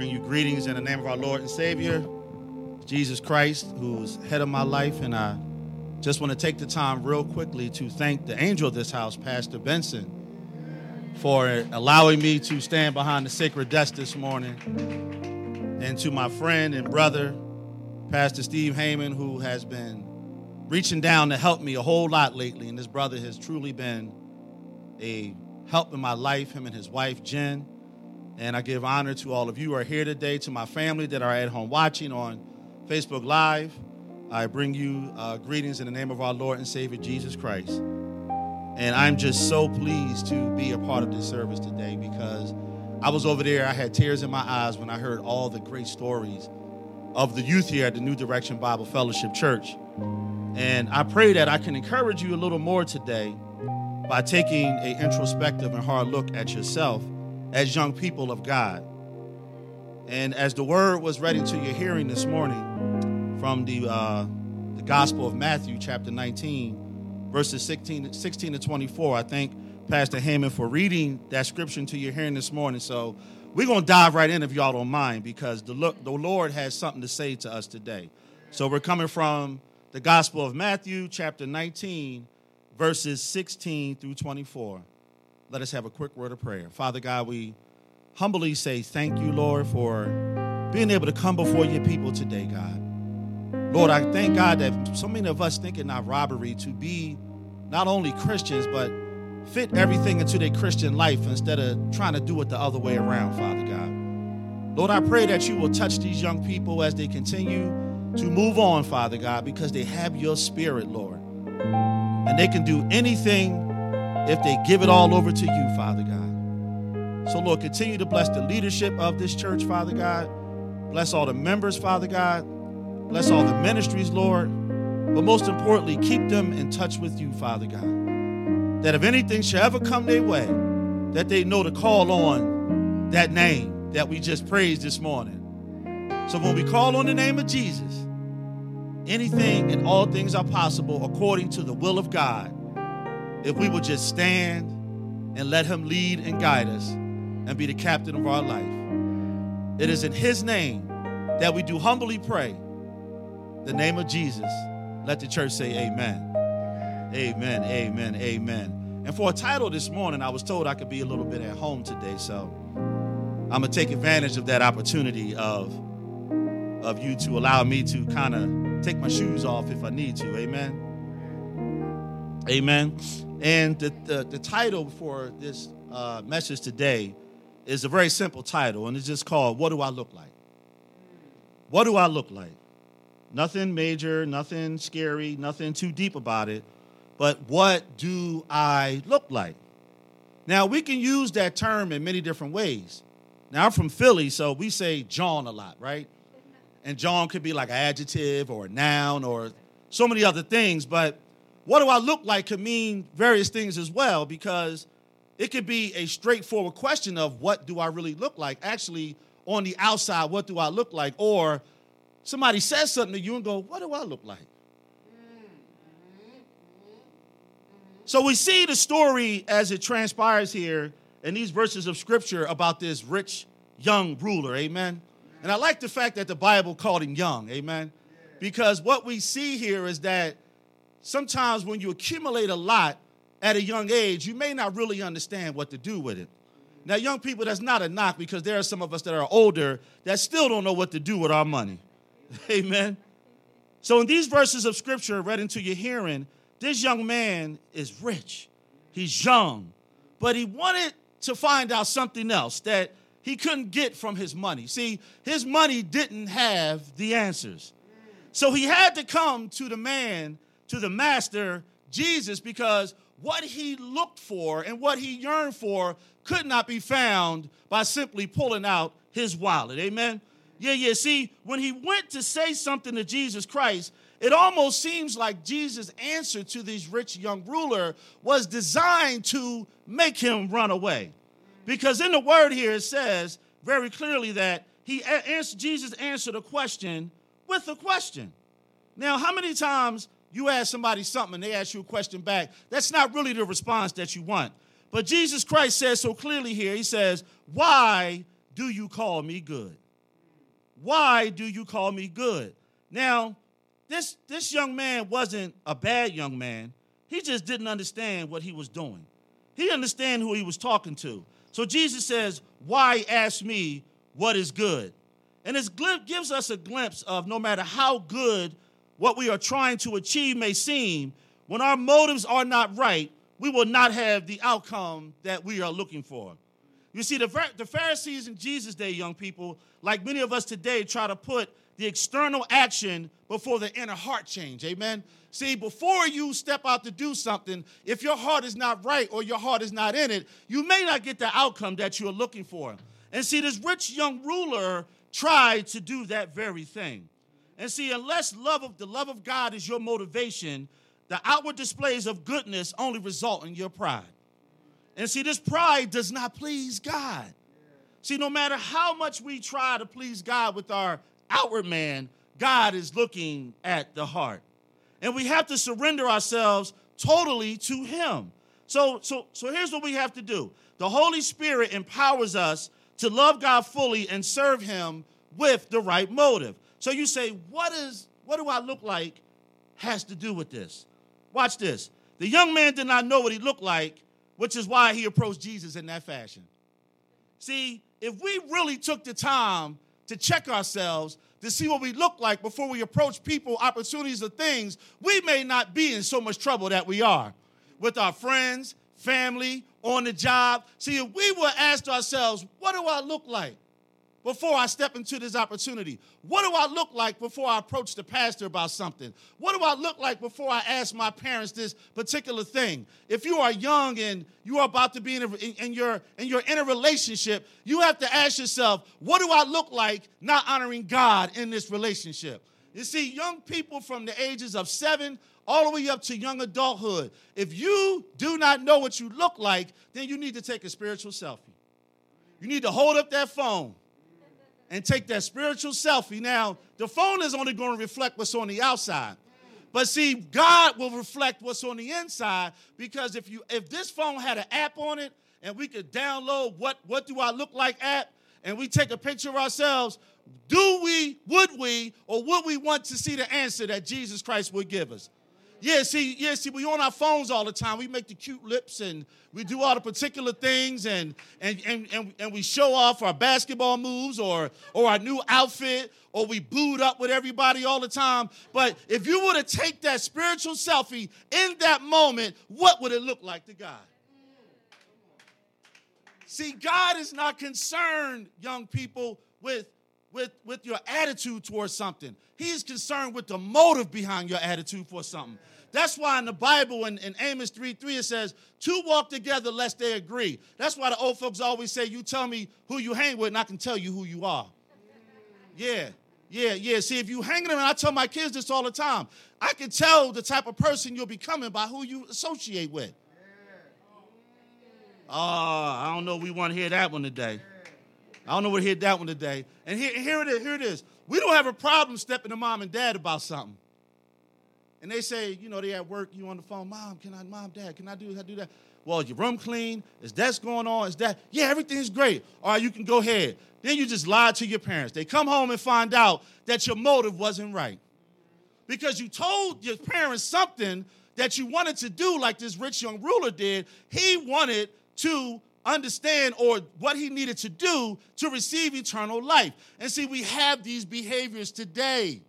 bring you greetings in the name of our Lord and Savior, Jesus Christ, who's head of my life. And I just want to take the time real quickly to thank the angel of this house, Pastor Benson, for allowing me to stand behind the sacred desk this morning. And to my friend and brother, Pastor Steve Heyman, who has been reaching down to help me a whole lot lately. And this brother has truly been a help in my life, him and his wife, Jen. And I give honor to all of you who are here today, to my family that are at home watching on Facebook Live. I bring you uh, greetings in the name of our Lord and Savior Jesus Christ. And I'm just so pleased to be a part of this service today because I was over there, I had tears in my eyes when I heard all the great stories of the youth here at the New Direction Bible Fellowship Church. And I pray that I can encourage you a little more today by taking an introspective and hard look at yourself as young people of God. And as the word was read into your hearing this morning from the, uh, the Gospel of Matthew, chapter 19, verses 16, 16 to 24, I thank Pastor Hammond for reading that scripture to your hearing this morning. So we're going to dive right in if y'all don't mind because the, look, the Lord has something to say to us today. So we're coming from the Gospel of Matthew, chapter 19, verses 16 through 24 let us have a quick word of prayer. Father God, we humbly say thank you, Lord, for being able to come before your people today, God. Lord, I thank God that so many of us think it not robbery to be not only Christians, but fit everything into their Christian life instead of trying to do it the other way around, Father God. Lord, I pray that you will touch these young people as they continue to move on, Father God, because they have your spirit, Lord. And they can do anything if they give it all over to you, Father God. So, Lord, continue to bless the leadership of this church, Father God. Bless all the members, Father God. Bless all the ministries, Lord. But most importantly, keep them in touch with you, Father God. That if anything shall ever come their way, that they know to call on that name that we just praised this morning. So when we call on the name of Jesus, anything and all things are possible according to the will of God if we would just stand and let Him lead and guide us and be the captain of our life. It is in His name that we do humbly pray. The name of Jesus. Let the church say amen. Amen, amen, amen. And for a title this morning, I was told I could be a little bit at home today, so I'm gonna take advantage of that opportunity of, of you to allow me to kind of take my shoes off if I need to. Amen. Amen. And the, the, the title for this uh, message today is a very simple title, and it's just called What Do I Look Like? What do I look like? Nothing major, nothing scary, nothing too deep about it, but what do I look like? Now, we can use that term in many different ways. Now, I'm from Philly, so we say John a lot, right? And John could be like an adjective or a noun or so many other things, but what do I look like could mean various things as well because it could be a straightforward question of what do I really look like? Actually, on the outside, what do I look like? Or somebody says something to you and go, what do I look like? So we see the story as it transpires here in these verses of scripture about this rich young ruler, amen. And I like the fact that the Bible called him young, amen. Because what we see here is that sometimes when you accumulate a lot at a young age, you may not really understand what to do with it. Now, young people, that's not a knock because there are some of us that are older that still don't know what to do with our money. Amen. So, in these verses of scripture read into your hearing, this young man is rich. He's young, but he wanted to find out something else that he couldn't get from his money. See, his money didn't have the answers. So, he had to come to the man to the master, Jesus, because what he looked for and what he yearned for could not be found by simply pulling out his wallet. Amen? Yeah, yeah. See, when he went to say something to Jesus Christ, it almost seems like Jesus' answer to this rich young ruler was designed to make him run away. Because in the word here it says very clearly that he answered, Jesus answered a question with a question. Now, how many times you ask somebody something and they ask you a question back, that's not really the response that you want. But Jesus Christ says so clearly here, He says, Why do you call me good? Why do you call me good? Now, this, this young man wasn't a bad young man. He just didn't understand what he was doing. He understand who he was talking to. So Jesus says, Why ask me what is good? And it gives us a glimpse of no matter how good what we are trying to achieve may seem, when our motives are not right, we will not have the outcome that we are looking for. You see, the, the Pharisees in Jesus' day, young people, like many of us today, try to put the external action before the inner heart change. Amen. See, before you step out to do something, if your heart is not right or your heart is not in it, you may not get the outcome that you're looking for. And see, this rich young ruler tried to do that very thing. And see, unless love of the love of God is your motivation, the outward displays of goodness only result in your pride. And see, this pride does not please God. See, no matter how much we try to please God with our outward man, God is looking at the heart. And we have to surrender ourselves totally to Him. So, so, so here's what we have to do the Holy Spirit empowers us to love God fully and serve Him with the right motive. So you say, what is what do I look like has to do with this? Watch this. The young man did not know what he looked like, which is why he approached Jesus in that fashion. See, if we really took the time to check ourselves to see what we look like before we approach people, opportunities, or things, we may not be in so much trouble that we are with our friends, family, on the job. See, if we were asked ourselves, what do I look like? Before I step into this opportunity? What do I look like before I approach the pastor about something? What do I look like before I ask my parents this particular thing? If you are young and you are about to be in, a, in, in your in your inner relationship, you have to ask yourself, what do I look like not honoring God in this relationship? You see, young people from the ages of seven all the way up to young adulthood, if you do not know what you look like, then you need to take a spiritual selfie. You need to hold up that phone and take that spiritual selfie. Now, the phone is only going to reflect what's on the outside. But see, God will reflect what's on the inside because if you if this phone had an app on it and we could download what what do I look like app and we take a picture of ourselves, do we, would we, or would we want to see the answer that Jesus Christ would give us? Yeah, see, yeah, see, we on our phones all the time. We make the cute lips and we do all the particular things and and and, and, and we show off our basketball moves or or our new outfit or we boot up with everybody all the time. But if you were to take that spiritual selfie in that moment, what would it look like to God? See, God is not concerned, young people, with with, with your attitude towards something. He's concerned with the motive behind your attitude for something. That's why in the Bible, in, in Amos 3 3, it says, Two walk together lest they agree. That's why the old folks always say, You tell me who you hang with, and I can tell you who you are. Yeah, yeah, yeah. See, if you hang with them, and I tell my kids this all the time, I can tell the type of person you're becoming by who you associate with. Oh, I don't know. We want to hear that one today. I don't know what to hear that one today. And here, here it is. Here it is. We don't have a problem stepping to mom and dad about something and they say, you know, they at work, you on the phone, mom, can I, mom, dad, can I do, I do that? Well, your room clean? Is that going on? Is that? Yeah, everything's great. All right, you can go ahead. Then you just lied to your parents. They come home and find out that your motive wasn't right. Because you told your parents something that you wanted to do, like this rich young ruler did. He wanted to understand or what he needed to do to receive eternal life. And see, we have these behaviors today.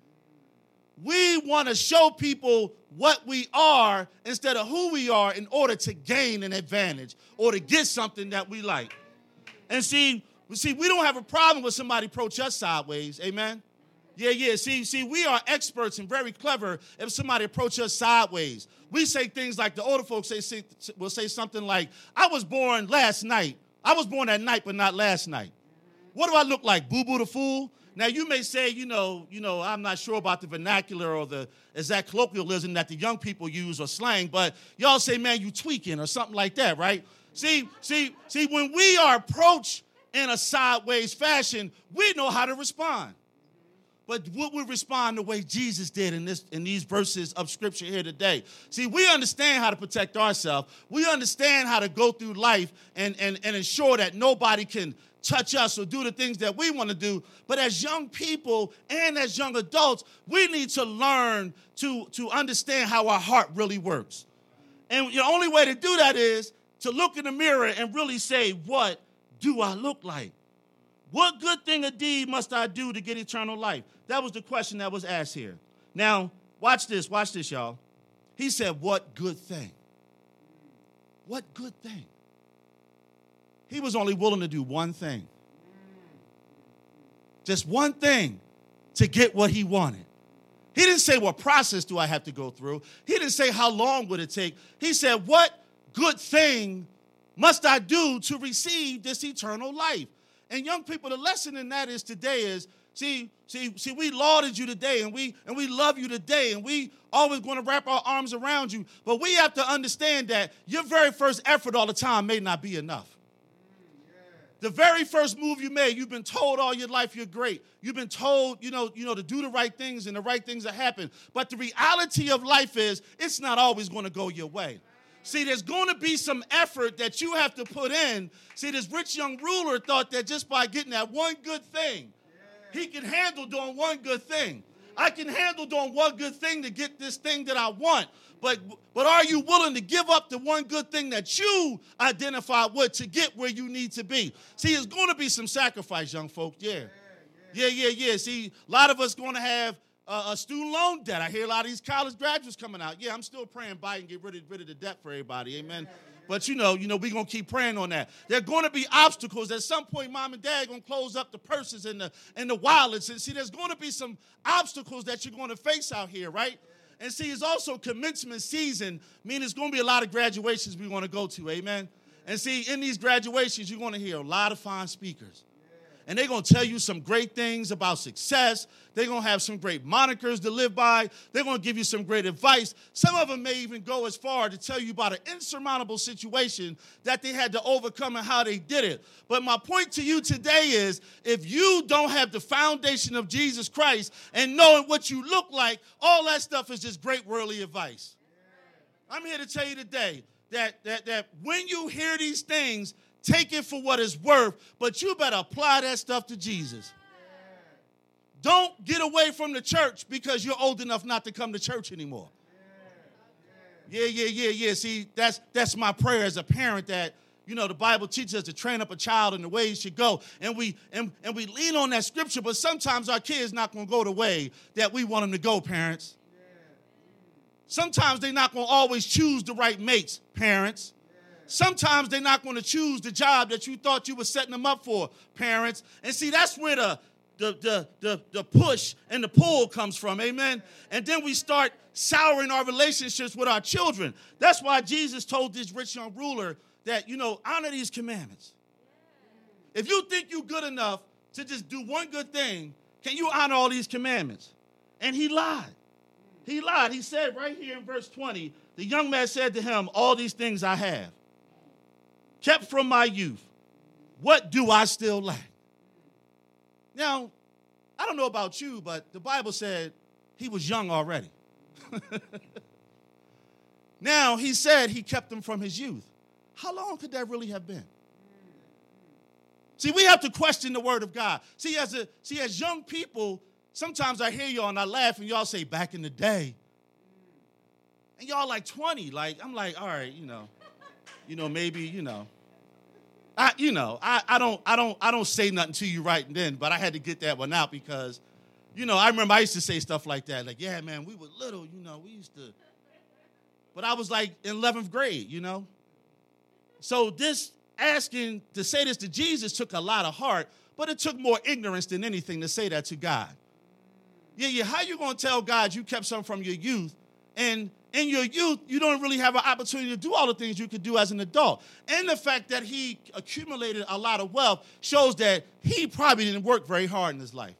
We want to show people what we are instead of who we are in order to gain an advantage or to get something that we like. And see, see, we don't have a problem with somebody approach us sideways. Amen. Yeah, yeah. See, see, we are experts and very clever if somebody approach us sideways. We say things like the older folks say, say will say something like, I was born last night. I was born at night, but not last night. What do I look like? Boo Boo the Fool? Now you may say, you know, you know, I'm not sure about the vernacular or the exact colloquialism that the young people use or slang, but y'all say, man, you tweaking or something like that, right? See, see, see, when we are approached in a sideways fashion, we know how to respond. But would we respond the way Jesus did in this in these verses of scripture here today? See, we understand how to protect ourselves. We understand how to go through life and, and, and ensure that nobody can touch us or do the things that we want to do. But as young people and as young adults, we need to learn to, to understand how our heart really works. And the only way to do that is to look in the mirror and really say, What do I look like? What good thing or deed must I do to get eternal life? That was the question that was asked here. Now, watch this, watch this, y'all. He said, What good thing? What good thing? He was only willing to do one thing. Just one thing to get what he wanted. He didn't say, What process do I have to go through? He didn't say, How long would it take? He said, What good thing must I do to receive this eternal life? And young people, the lesson in that is today is see, see, see, we lauded you today and we and we love you today, and we always going to wrap our arms around you. But we have to understand that your very first effort all the time may not be enough. The very first move you made, you've been told all your life you're great. You've been told, you know, you know, to do the right things and the right things that happen. But the reality of life is it's not always going to go your way. See, there's going to be some effort that you have to put in. See, this rich young ruler thought that just by getting that one good thing, he can handle doing one good thing. I can handle doing one good thing to get this thing that I want. But, but are you willing to give up the one good thing that you identify with to get where you need to be? See, it's going to be some sacrifice, young folks. Yeah. Yeah, yeah, yeah. See, a lot of us going to have uh, a student loan debt. I hear a lot of these college graduates coming out. Yeah, I'm still praying Biden get rid of, rid of the debt for everybody. Amen. But you know, you know, we're gonna keep praying on that. There are gonna be obstacles. At some point, mom and dad gonna close up the purses and the and the wallets. And see, there's gonna be some obstacles that you're gonna face out here, right? And see, it's also commencement season, meaning it's to be a lot of graduations we want to go to. Amen. And see, in these graduations, you're to hear a lot of fine speakers and they're going to tell you some great things about success. They're going to have some great monikers to live by. They're going to give you some great advice. Some of them may even go as far to tell you about an insurmountable situation that they had to overcome and how they did it. But my point to you today is if you don't have the foundation of Jesus Christ and knowing what you look like, all that stuff is just great worldly advice. I'm here to tell you today that, that, that when you hear these things, Take it for what it's worth, but you better apply that stuff to Jesus. Don't get away from the church because you're old enough not to come to church anymore. Yeah, yeah, yeah, yeah. See, that's that's my prayer as a parent that you know the Bible teaches us to train up a child in the way he should go, and we and, and we lean on that scripture. But sometimes our kids not going to go the way that we want them to go, parents. Sometimes they're not going to always choose the right mates, parents. Sometimes they're not going to choose the job that you thought you were setting them up for, parents. And see, that's where the the, the, the, the push and the pull comes from, amen? And then we start souring our relationships with our children. That's why Jesus told this rich young ruler that, you know, honor these commandments. If you think you're good enough to just do one good thing, can you honor all these commandments? And he lied. He lied. He said right here in verse 20, the young man said to him, All these things I have kept from my youth. What do I still lack? Now, I don't know about you, but the Bible said he was young already. now, he said he kept them from his youth. How long could that really have been? See, we have to question the word of God. See, as a see, as young people, sometimes I hear y'all and I laugh and y'all say back in the day. And y'all like 20. Like, I'm like, all right, you know you know, maybe, you know. I, you know, I, I don't, I don't, I don't say nothing to you right then, but I had to get that one out because, you know, I remember I used to say stuff like that, like, yeah, man, we were little, you know, we used to. But I was like in 11th grade, you know. So this asking to say this to Jesus took a lot of heart, but it took more ignorance than anything to say that to God. Yeah, yeah. How you gonna tell God you kept something from your youth and in your youth, you don't really have an opportunity to do all the things you could do as an adult. And the fact that he accumulated a lot of wealth shows that he probably didn't work very hard in his life.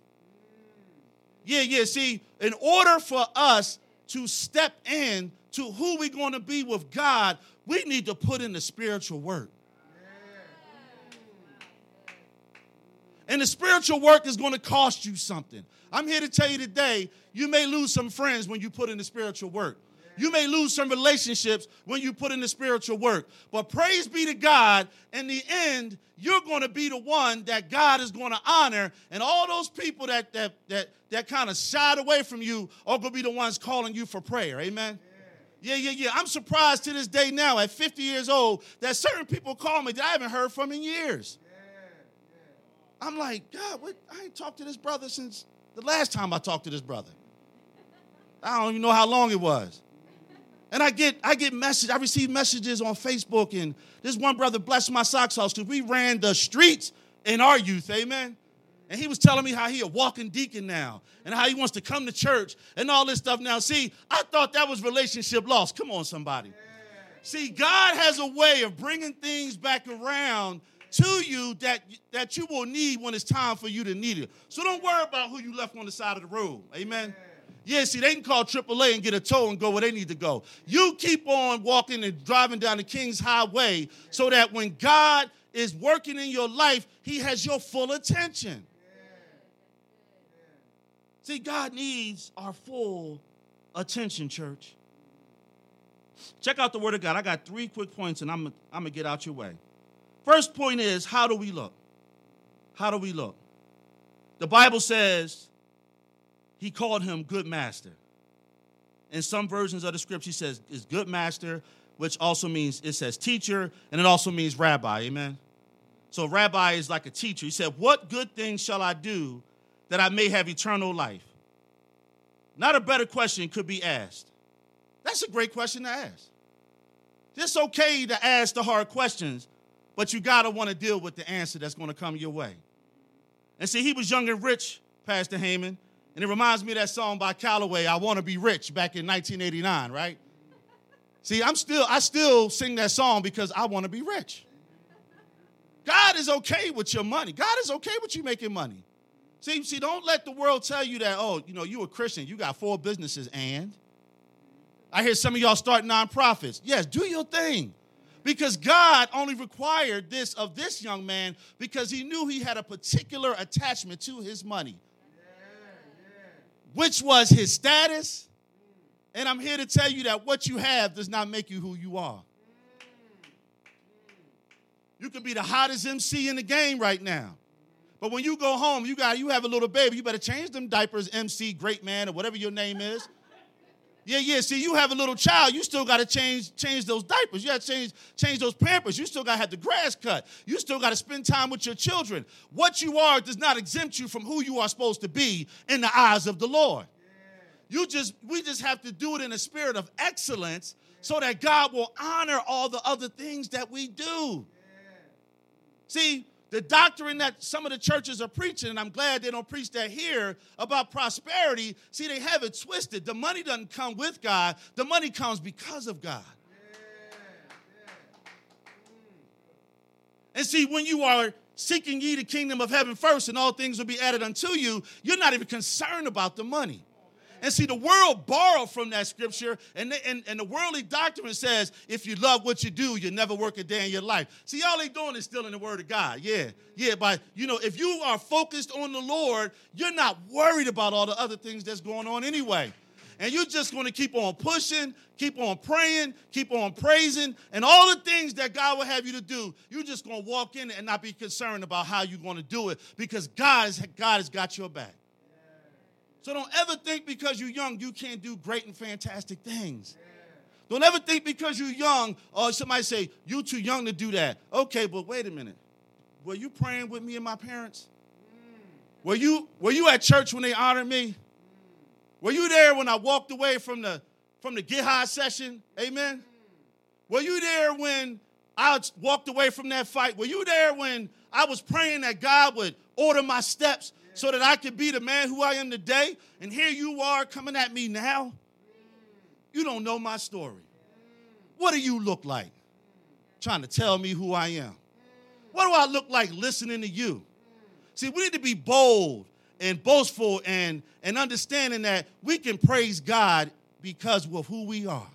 Yeah, yeah. See, in order for us to step in to who we're going to be with God, we need to put in the spiritual work. And the spiritual work is going to cost you something. I'm here to tell you today, you may lose some friends when you put in the spiritual work. You may lose some relationships when you put in the spiritual work. But praise be to God, in the end, you're going to be the one that God is going to honor. And all those people that that that that kind of shied away from you are going to be the ones calling you for prayer. Amen. Yeah, yeah, yeah. I'm surprised to this day now, at 50 years old, that certain people call me that I haven't heard from in years. I'm like, God, what? I ain't talked to this brother since the last time I talked to this brother. I don't even know how long it was. And I get I get messages, I receive messages on Facebook, and this one brother blessed my socks house because we ran the streets in our youth, amen. And he was telling me how he a walking deacon now and how he wants to come to church and all this stuff now. See, I thought that was relationship loss. Come on, somebody. See, God has a way of bringing things back around to you that, that you will need when it's time for you to need it. So don't worry about who you left on the side of the road. Amen. Yeah, see, they can call AAA and get a tow and go where they need to go. You keep on walking and driving down the King's Highway so that when God is working in your life, He has your full attention. See, God needs our full attention, church. Check out the Word of God. I got three quick points and I'm, I'm going to get out your way. First point is how do we look? How do we look? The Bible says he called him good master. In some versions of the scripture, he says is good master, which also means it says teacher, and it also means rabbi. Amen. So rabbi is like a teacher. He said, What good things shall I do that I may have eternal life? Not a better question could be asked. That's a great question to ask. It's okay to ask the hard questions, but you gotta want to deal with the answer that's gonna come your way. And see, he was young and rich, Pastor Heyman. And it reminds me of that song by Calloway, I Want to Be Rich, back in 1989, right? See, I'm still, I still sing that song because I want to be rich. God is okay with your money. God is okay with you making money. See, see, don't let the world tell you that, oh, you know, you a Christian, you got four businesses, and I hear some of y'all start nonprofits. Yes, do your thing. Because God only required this of this young man because he knew he had a particular attachment to his money which was his status. And I'm here to tell you that what you have does not make you who you are. You could be the hottest MC in the game right now. But when you go home, you got you have a little baby, you better change them diapers, MC, great man, or whatever your name is. Yeah, yeah. See, you have a little child, you still got to change change those diapers. You got to change change those pampers. You still got to have the grass cut. You still got to spend time with your children. What you are does not exempt you from who you are supposed to be in the eyes of the Lord. You just we just have to do it in a spirit of excellence so that God will honor all the other things that we do. See, the doctrine that some of the churches are preaching, and I'm glad they don't preach that here about prosperity. See, they have it twisted. The money doesn't come with God, the money comes because of God. And see, when you are seeking ye the kingdom of heaven first, and all things will be added unto you, you're not even concerned about the money. And see, the world borrowed from that scripture, and, and, and the worldly doctrine says, if you love what you do, you never work a day in your life. See, all they doing is stealing the word of God. Yeah, yeah, but you know, if you are focused on the Lord, you're not worried about all the other things that's going on anyway. And you're just going to keep on pushing, keep on praying, keep on praising, and all the things that God will have you to do. You're just going to walk in and not be concerned about how you're going to do it because God, is, God has got your back. So don't ever think because you're young you can't do great and fantastic things. Don't ever think because you're young, or somebody say, you're too young to do that. Okay, but wait a minute. Were you praying with me and my parents? Were you, were you at church when they honored me? Were you there when I walked away from the from the get high session? Amen. Were you there when I walked away from that fight? Were you there when I was praying that God would order my steps so that I could be the man who I am today. And here you are coming at me now. You don't know my story. What do you look like? Trying to tell me who I am. What do I look like listening to you? See, we need to be bold and boastful and, and understanding that we can praise God because of who we are.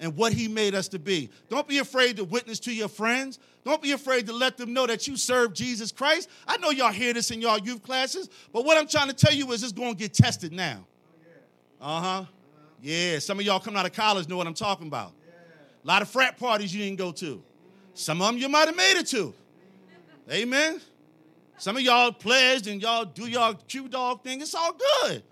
and what he made us to be. Don't be afraid to witness to your friends. Don't be afraid to let them know that you serve Jesus Christ. I know y'all hear this in y'all youth classes, but what I'm trying to tell you is it's going to get tested now. Uh huh. Yeah, some of y'all coming out of college know what I'm talking about. A lot of frat parties you didn't go to. Some of them you might have made it to. Amen. Some of y'all pledged and y'all do y'all Q dog thing. It's all good.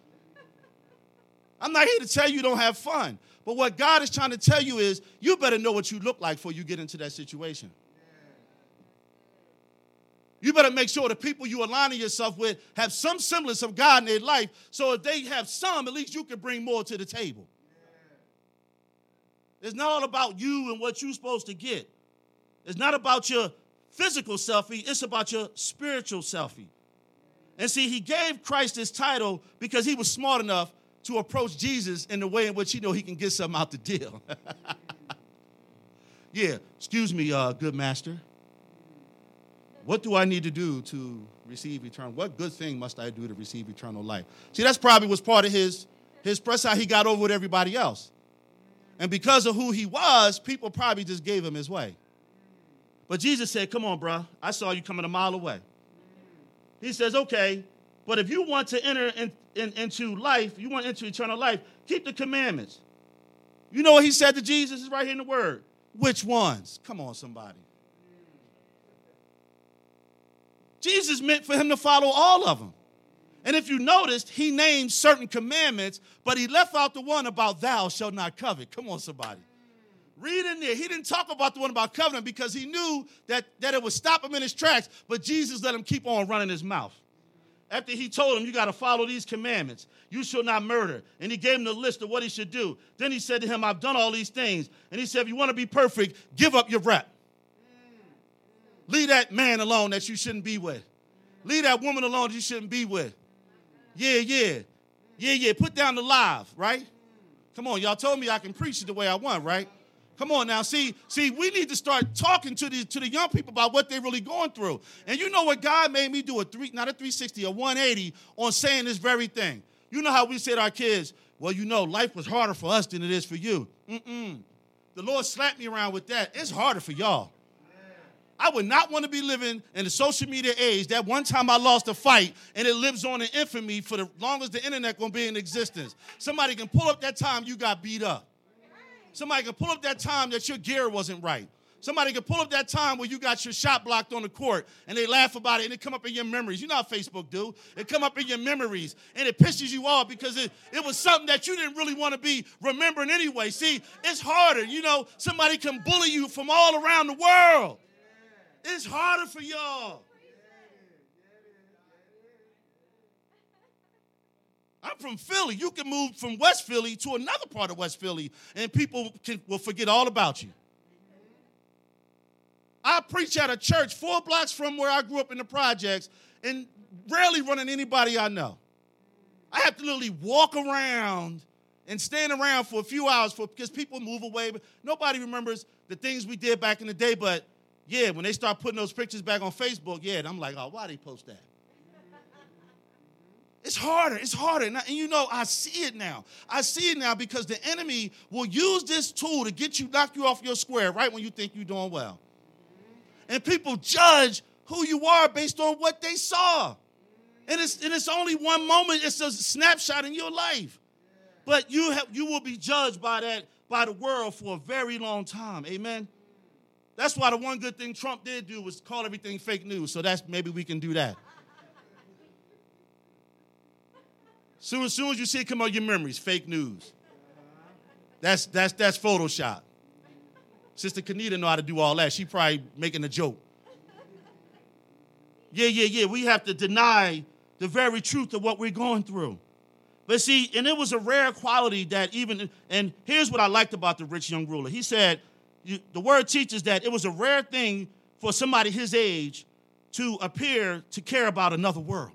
I'm not here to tell you, don't have fun. But what God is trying to tell you is you better know what you look like before you get into that situation. You better make sure the people you aligning yourself with have some semblance of God in their life. So if they have some, at least you can bring more to the table. It's not all about you and what you're supposed to get. It's not about your physical selfie, it's about your spiritual selfie. And see, he gave Christ this title because he was smart enough to approach Jesus in the way in which he know he can get something out the deal. yeah, excuse me, uh, good master. What do I need to do to receive eternal? What good thing must I do to receive eternal life? See, that's probably was part of his his press how he got over with everybody else. And because of who he was, people probably just gave him his way. But Jesus said, Come on, bro. I saw you coming a mile away. He says, Okay, but if you want to enter in, in, into life, you want into eternal life, keep the commandments. You know what he said to Jesus? It's right here in the word. Which ones? Come on, somebody. Jesus meant for him to follow all of them. And if you noticed, he named certain commandments, but he left out the one about thou shalt not covet. Come on, somebody. Read in there. He didn't talk about the one about covenant because he knew that, that it would stop him in his tracks, but Jesus let him keep on running his mouth. After he told him, You got to follow these commandments. You shall not murder. And he gave him the list of what he should do. Then he said to him, I've done all these things. And he said, If you want to be perfect, give up your rep. Leave that man alone that you shouldn't be with. Leave that woman alone that you shouldn't be with. Yeah, yeah. Yeah, yeah. Put down the live, right? Come on, y'all told me I can preach it the way I want, right? Come on now. See, see, we need to start talking to the to the young people about what they're really going through. And you know what God made me do a three, not a 360, a 180 on saying this very thing. You know how we said our kids, well, you know, life was harder for us than it is for you. Mm-mm. The Lord slapped me around with that. It's harder for y'all. I would not want to be living in the social media age. That one time I lost a fight and it lives on in infamy for the long as the internet gonna be in existence. Somebody can pull up that time you got beat up. Somebody can pull up that time that your gear wasn't right. Somebody can pull up that time where you got your shot blocked on the court and they laugh about it and it come up in your memories. You know how Facebook do. It come up in your memories and it pisses you off because it, it was something that you didn't really want to be remembering anyway. See, it's harder. You know, somebody can bully you from all around the world. It's harder for y'all. I'm from Philly. You can move from West Philly to another part of West Philly, and people can, will forget all about you. I preach at a church four blocks from where I grew up in the projects, and rarely running anybody I know. I have to literally walk around and stand around for a few hours for because people move away. Nobody remembers the things we did back in the day. But yeah, when they start putting those pictures back on Facebook, yeah, I'm like, oh, why they post that? It's harder. It's harder. And, you know, I see it now. I see it now because the enemy will use this tool to get you, knock you off your square right when you think you're doing well. And people judge who you are based on what they saw. And it's, and it's only one moment, it's a snapshot in your life. But you, have, you will be judged by that, by the world for a very long time. Amen. That's why the one good thing Trump did do was call everything fake news. So that's maybe we can do that. So as soon as you see it come on your memories, fake news. That's that's that's Photoshop. Sister Kanita know how to do all that. She probably making a joke. Yeah, yeah, yeah. We have to deny the very truth of what we're going through. But see, and it was a rare quality that even, and here's what I liked about the rich young ruler. He said, you, the word teaches that it was a rare thing for somebody his age to appear to care about another world.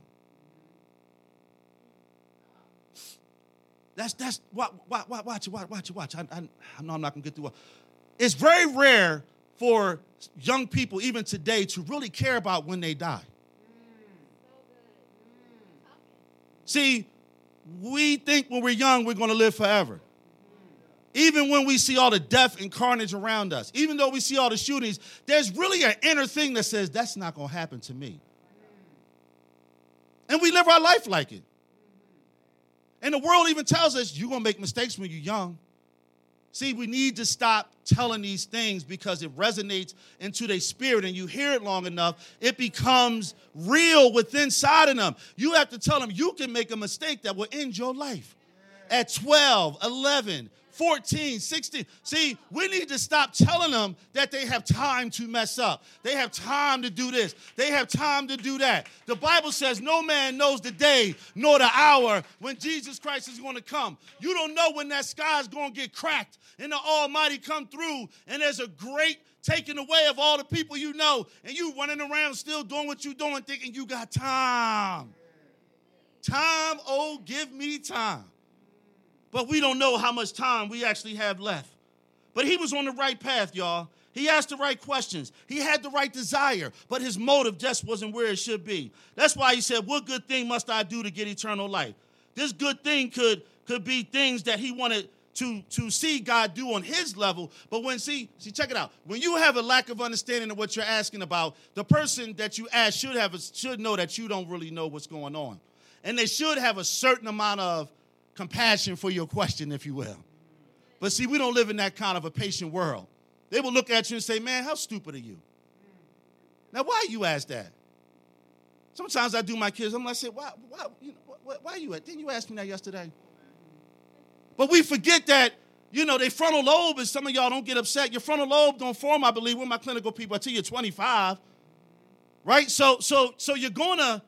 That's that's watch watch watch watch watch watch. I, I, I know I'm not gonna get through. It's very rare for young people, even today, to really care about when they die. See, we think when we're young we're gonna live forever. Even when we see all the death and carnage around us, even though we see all the shootings, there's really an inner thing that says, that's not going to happen to me. And we live our life like it. And the world even tells us, you're going to make mistakes when you're young. See, we need to stop telling these things because it resonates into their spirit and you hear it long enough, it becomes real within inside of them. You have to tell them you can make a mistake that will end your life. At 12, 11, 14, 16. See, we need to stop telling them that they have time to mess up. They have time to do this. They have time to do that. The Bible says no man knows the day nor the hour when Jesus Christ is going to come. You don't know when that sky is going to get cracked and the Almighty come through and there's a great taking away of all the people you know and you running around still doing what you're doing thinking you got time. Time, oh, give me time but we don't know how much time we actually have left. But he was on the right path, y'all. He asked the right questions. He had the right desire, but his motive just wasn't where it should be. That's why he said, What good thing must I do to get eternal life? This good thing could, could be things that he wanted to, to see God do on his level. But when, see, see, check it out. When you have a lack of understanding of what you're asking about, the person that you ask should have a, should know that you don't really know what's going on. And they should have a certain amount of compassion for your question, if you will. But see, we don't live in that kind of a patient world. They will look at you and say, Man, how stupid are you? Now, why you ask that? Sometimes I do my kids, I'm like, say, why, why, you know, why, why you at? Didn't you ask me that yesterday? But we forget that, you know, their frontal lobe, and some of y'all don't get upset. Your frontal lobe don't form, I believe, with my clinical people until you're 25. Right? So, so, so you're gonna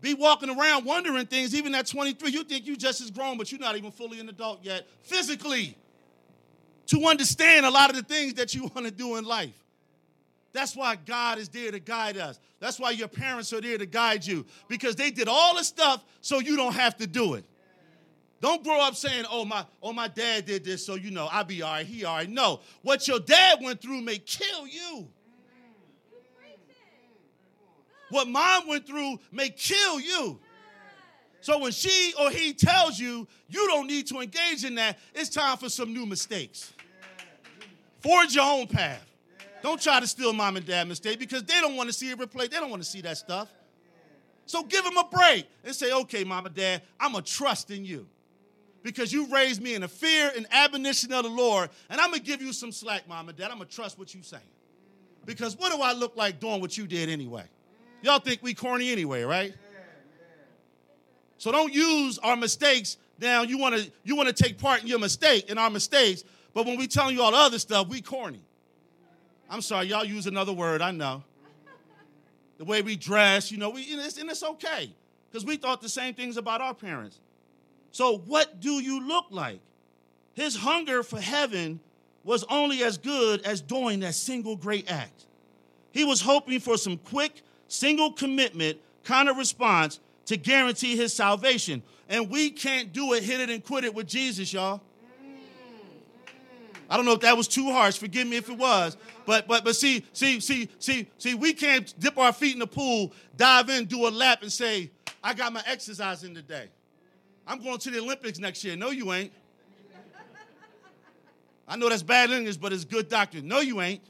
be walking around wondering things, even at 23. You think you just as grown, but you're not even fully an adult yet, physically, to understand a lot of the things that you want to do in life. That's why God is there to guide us. That's why your parents are there to guide you, because they did all the stuff so you don't have to do it. Don't grow up saying, oh my, oh, my dad did this, so you know, I'll be all right, he all right. No, what your dad went through may kill you. What mom went through may kill you. So when she or he tells you you don't need to engage in that, it's time for some new mistakes. Forge your own path. Don't try to steal mom and dad mistake because they don't want to see it replayed. They don't want to see that stuff. So give them a break and say, okay, mom and dad, I'm going to trust in you because you raised me in the fear and admonition of the Lord, and I'm going to give you some slack, mom and dad. I'm going to trust what you're saying. Because what do I look like doing what you did anyway? Y'all think we corny anyway, right? So don't use our mistakes. Now you want to you want to take part in your mistake in our mistakes, but when we telling you all the other stuff, we corny. I'm sorry, y'all use another word. I know. The way we dress, you know, we and it's, and it's okay because we thought the same things about our parents. So what do you look like? His hunger for heaven was only as good as doing that single great act. He was hoping for some quick single commitment kind of response to guarantee his salvation. And we can't do it, hit it and quit it with Jesus, y'all. I don't know if that was too harsh. Forgive me if it was. But but but see, see, see, see, see, we can't dip our feet in the pool, dive in, do a lap, and say, I got my exercise in today. I'm going to the Olympics next year. No, you ain't. I know that's bad English, but it's good doctrine. No, you ain't.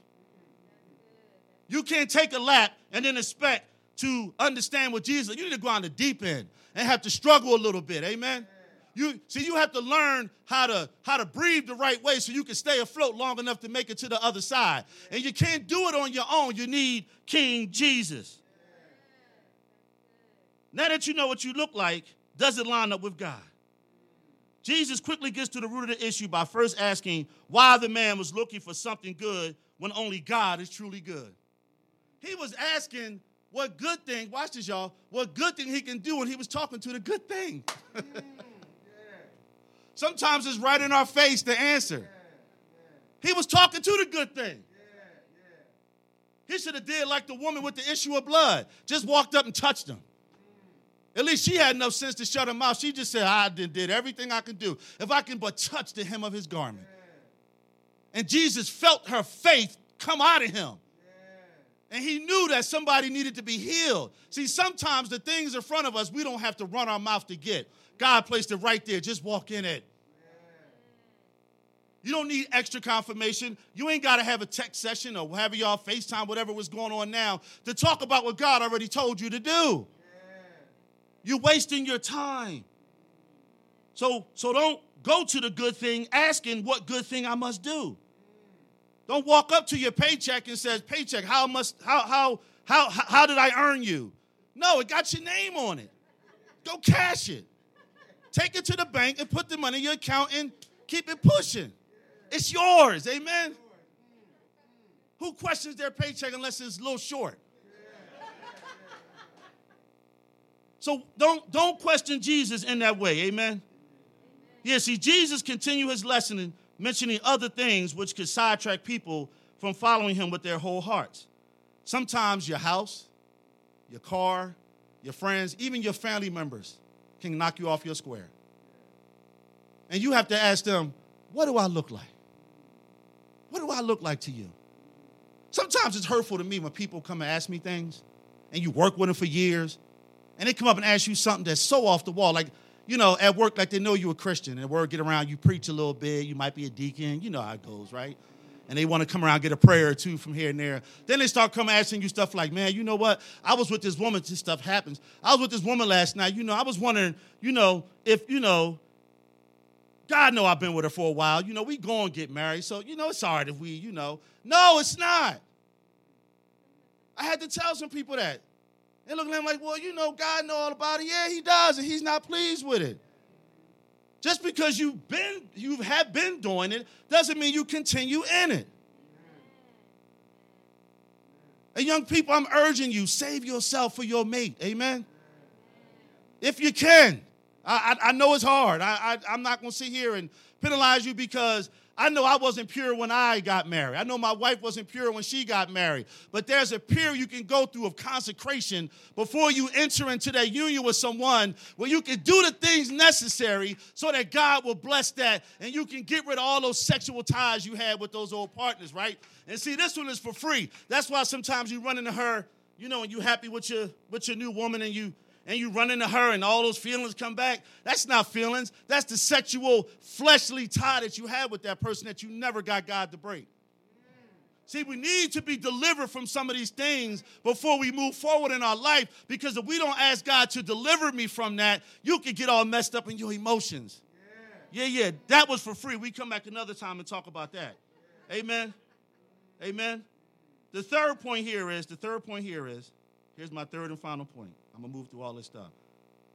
You can't take a lap and then expect to understand what Jesus. You need to go on the deep end and have to struggle a little bit. Amen. You see, you have to learn how to how to breathe the right way so you can stay afloat long enough to make it to the other side. And you can't do it on your own. You need King Jesus. Now that you know what you look like, does it line up with God? Jesus quickly gets to the root of the issue by first asking why the man was looking for something good when only God is truly good. He was asking what good thing, watch this, y'all, what good thing he can do when he was talking to the good thing. Sometimes it's right in our face the answer. He was talking to the good thing. He should have did like the woman with the issue of blood, just walked up and touched him. At least she had enough sense to shut her mouth. She just said, I did everything I can do. If I can but touch the hem of his garment. And Jesus felt her faith come out of him. And he knew that somebody needed to be healed. See, sometimes the things in front of us, we don't have to run our mouth to get. God placed it right there. Just walk in it. You don't need extra confirmation. You ain't got to have a text session or have y'all FaceTime, whatever was going on now, to talk about what God already told you to do. You're wasting your time. So, so don't go to the good thing asking what good thing I must do. Don't walk up to your paycheck and says, "Paycheck, how must how how how how did I earn you?" No, it got your name on it. Go cash it. Take it to the bank and put the money in your account and keep it pushing. It's yours. Amen. Who questions their paycheck unless it's a little short? So don't don't question Jesus in that way. Amen. Yeah, see, Jesus continued his lesson mentioning other things which could sidetrack people from following him with their whole hearts. Sometimes your house, your car, your friends, even your family members can knock you off your square. And you have to ask them, what do I look like? What do I look like to you? Sometimes it's hurtful to me when people come and ask me things and you work with them for years and they come up and ask you something that's so off the wall. Like, you know, at work, like they know you're a Christian and word get around, you preach a little bit, you might be a deacon, you know how it goes, right? And they want to come around get a prayer or two from here and there. Then they start coming asking you stuff like, man, you know what? I was with this woman, this stuff happens. I was with this woman last night, you know, I was wondering, you know, if, you know, God know I've been with her for a while. You know, we go and get married. So, you know, it's hard if we, you know. No, it's not. I had to tell some people that. They look at him like, well, you know, God know all about it. Yeah, he does, and he's not pleased with it. Just because you've been, you have been doing it, doesn't mean you continue in it. And young people, I'm urging you, save yourself for your mate. Amen. If you can. I, I, I know it's hard. I, I, am not going to sit here and penalize you because I know I wasn't pure when I got married. I know my wife wasn't pure when she got married. But there's a period you can go through of consecration before you enter into that union with someone where you can do the things necessary so that God will bless that and you can get rid of all those sexual ties you had with those old partners, right? And see, this one is for free. That's why sometimes you run into her, you know, and you happy with your with your new woman and you and you run into her and all those feelings come back, that's not feelings. That's the sexual, fleshly tie that you had with that person that you never got God to break. See, we need to be delivered from some of these things before we move forward in our life because if we don't ask God to deliver me from that, you could get all messed up in your emotions. Yeah, yeah, yeah. that was for free. We come back another time and talk about that. Amen. Amen. The third point here is the third point here is here's my third and final point. I'm going to move through all this stuff.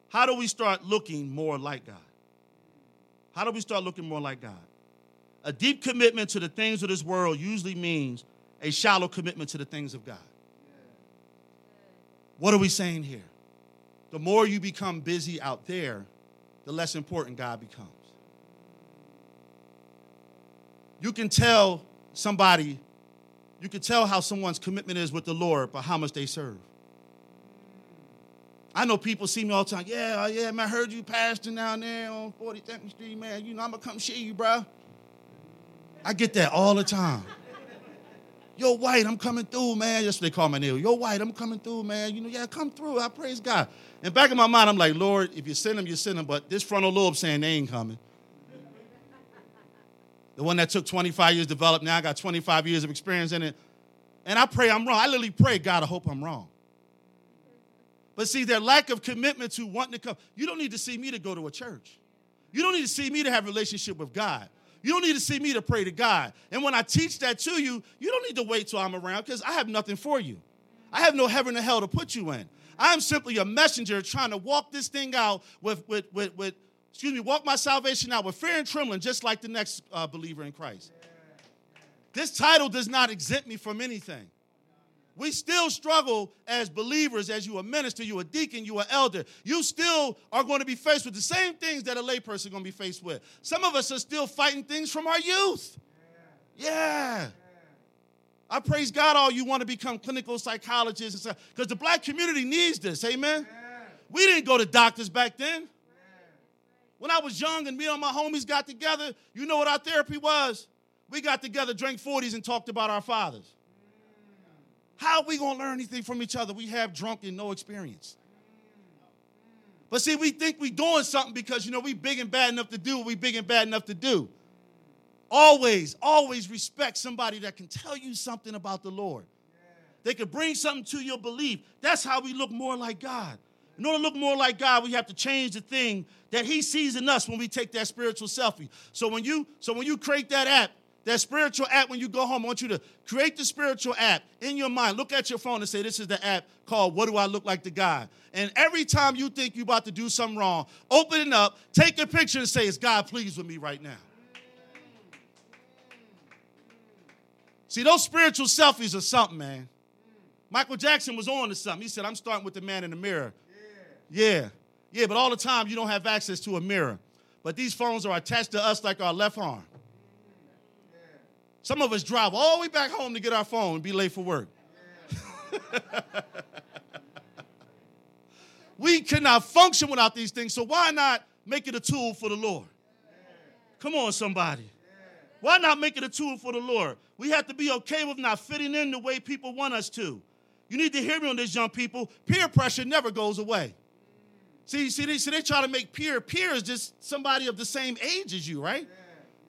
How do we start looking more like God? How do we start looking more like God? A deep commitment to the things of this world usually means a shallow commitment to the things of God. What are we saying here? The more you become busy out there, the less important God becomes. You can tell somebody, you can tell how someone's commitment is with the Lord by how much they serve. I know people see me all the time. Yeah, oh, yeah, man, I heard you pastor down there on 42nd Street, man. You know, I'm gonna come see you, bro. I get that all the time. Yo, white, I'm coming through, man. What they call my name. Yo, white, I'm coming through, man. You know, yeah, come through. I praise God. And back in my mind, I'm like, Lord, if you send them, you send them. But this frontal lobe saying they ain't coming. The one that took 25 years to develop, now I got 25 years of experience in it. And I pray I'm wrong. I literally pray, God, I hope I'm wrong. But see, their lack of commitment to wanting to come. You don't need to see me to go to a church. You don't need to see me to have a relationship with God. You don't need to see me to pray to God. And when I teach that to you, you don't need to wait till I'm around because I have nothing for you. I have no heaven or hell to put you in. I am simply a messenger trying to walk this thing out with, with, with, with excuse me, walk my salvation out with fear and trembling, just like the next uh, believer in Christ. This title does not exempt me from anything. We still struggle as believers, as you a minister, you a deacon, you an elder. You still are going to be faced with the same things that a layperson is going to be faced with. Some of us are still fighting things from our youth. Yeah. I praise God all you want to become clinical psychologists because the black community needs this. Amen. We didn't go to doctors back then. When I was young and me and my homies got together, you know what our therapy was? We got together, drank 40s, and talked about our fathers. How are we going to learn anything from each other? We have drunk and no experience. But see, we think we doing something because, you know, we big and bad enough to do what we big and bad enough to do. Always, always respect somebody that can tell you something about the Lord. They can bring something to your belief. That's how we look more like God. In order to look more like God, we have to change the thing that He sees in us when we take that spiritual selfie. So when you so when you create that app, that spiritual app, when you go home, I want you to create the spiritual app in your mind. Look at your phone and say, This is the app called What Do I Look Like to God? And every time you think you're about to do something wrong, open it up, take a picture, and say, Is God pleased with me right now? See, those spiritual selfies are something, man. Michael Jackson was on to something. He said, I'm starting with the man in the mirror. Yeah. yeah. Yeah, but all the time you don't have access to a mirror. But these phones are attached to us like our left arm. Some of us drive all the way back home to get our phone and be late for work. we cannot function without these things, so why not make it a tool for the Lord? Come on, somebody. Why not make it a tool for the Lord? We have to be okay with not fitting in the way people want us to. You need to hear me on this, young people. Peer pressure never goes away. See, see, they, see, they try to make peer. Peer is just somebody of the same age as you, right?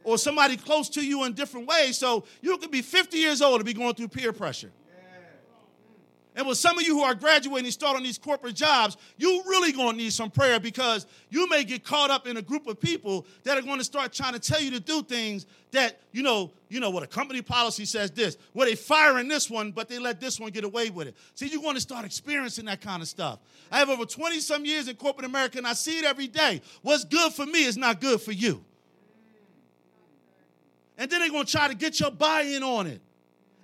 Or somebody close to you in different ways. So you could be 50 years old and be going through peer pressure. And with some of you who are graduating and start on these corporate jobs, you really gonna need some prayer because you may get caught up in a group of people that are going to start trying to tell you to do things that, you know, you know, what a company policy says this. Well, they firing this one, but they let this one get away with it. See, you're going to start experiencing that kind of stuff. I have over 20 some years in corporate America and I see it every day. What's good for me is not good for you. And then they're gonna try to get your buy-in on it.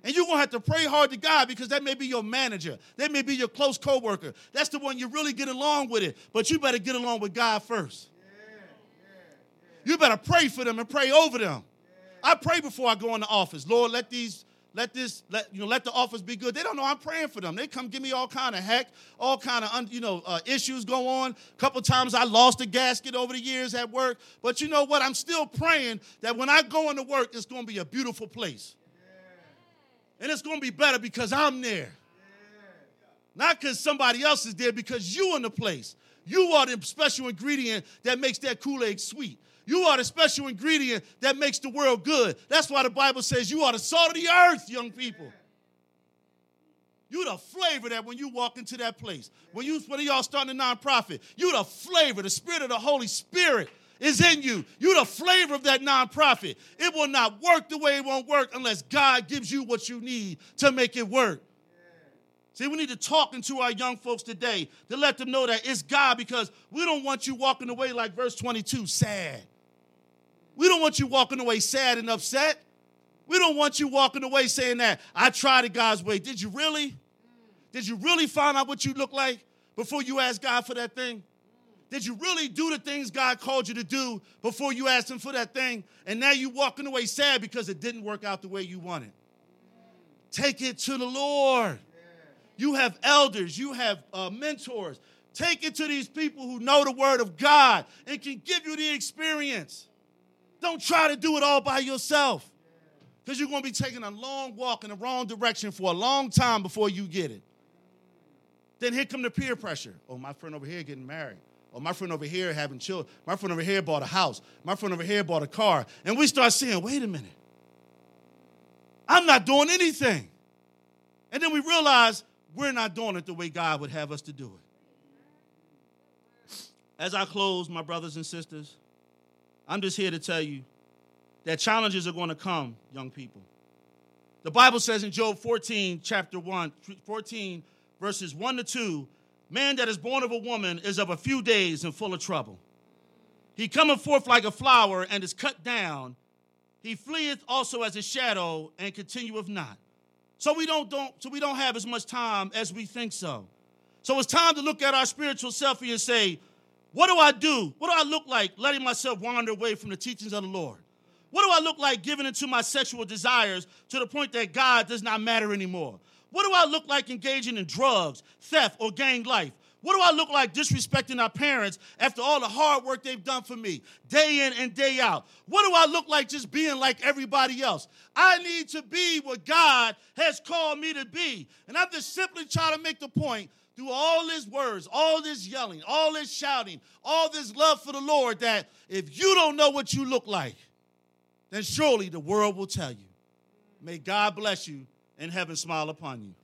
And you're gonna have to pray hard to God because that may be your manager, that may be your close coworker. That's the one you really get along with it. But you better get along with God first. You better pray for them and pray over them. I pray before I go in the office. Lord, let these, let this, let you know, let the office be good. They don't know I'm praying for them. They come give me all kind of heck, all kind of you know uh, issues go on. A couple times I lost a gasket over the years at work, but you know what? I'm still praying that when I go into work, it's going to be a beautiful place. And it's going to be better because I'm there. Not because somebody else is there, because you in the place. You are the special ingredient that makes that Kool-Aid sweet. You are the special ingredient that makes the world good. That's why the Bible says you are the salt of the earth, young people. You the flavor that when you walk into that place, when you when y'all starting a nonprofit, you the flavor, the spirit of the Holy Spirit is in you. You're the flavor of that nonprofit. It will not work the way it won't work unless God gives you what you need to make it work. See, we need to talk into our young folks today to let them know that it's God because we don't want you walking away like verse 22, sad. We don't want you walking away sad and upset. We don't want you walking away saying that I tried it God's way. Did you really? Did you really find out what you look like before you asked God for that thing? Did you really do the things God called you to do before you asked Him for that thing? And now you're walking away sad because it didn't work out the way you wanted. Take it to the Lord. You have elders, you have uh, mentors. Take it to these people who know the Word of God and can give you the experience. Don't try to do it all by yourself because you're going to be taking a long walk in the wrong direction for a long time before you get it. Then here come the peer pressure. Oh, my friend over here getting married. Oh, my friend over here having children. My friend over here bought a house. My friend over here bought a car. And we start saying, wait a minute. I'm not doing anything. And then we realize we're not doing it the way God would have us to do it. As I close, my brothers and sisters, I'm just here to tell you that challenges are going to come, young people. The Bible says in Job 14, chapter 1, 14, verses 1 to 2, Man that is born of a woman is of a few days and full of trouble. He cometh forth like a flower and is cut down. He fleeth also as a shadow and continueth not. So we don't, don't so we don't have as much time as we think so. So it's time to look at our spiritual selfie and say, what do I do? What do I look like letting myself wander away from the teachings of the Lord? What do I look like giving into my sexual desires to the point that God does not matter anymore? What do I look like engaging in drugs, theft, or gang life? What do I look like disrespecting our parents after all the hard work they've done for me, day in and day out? What do I look like just being like everybody else? I need to be what God has called me to be. And I'm just simply trying to make the point through all his words, all this yelling, all this shouting, all this love for the Lord that if you don't know what you look like, then surely the world will tell you. May God bless you and heaven smile upon you.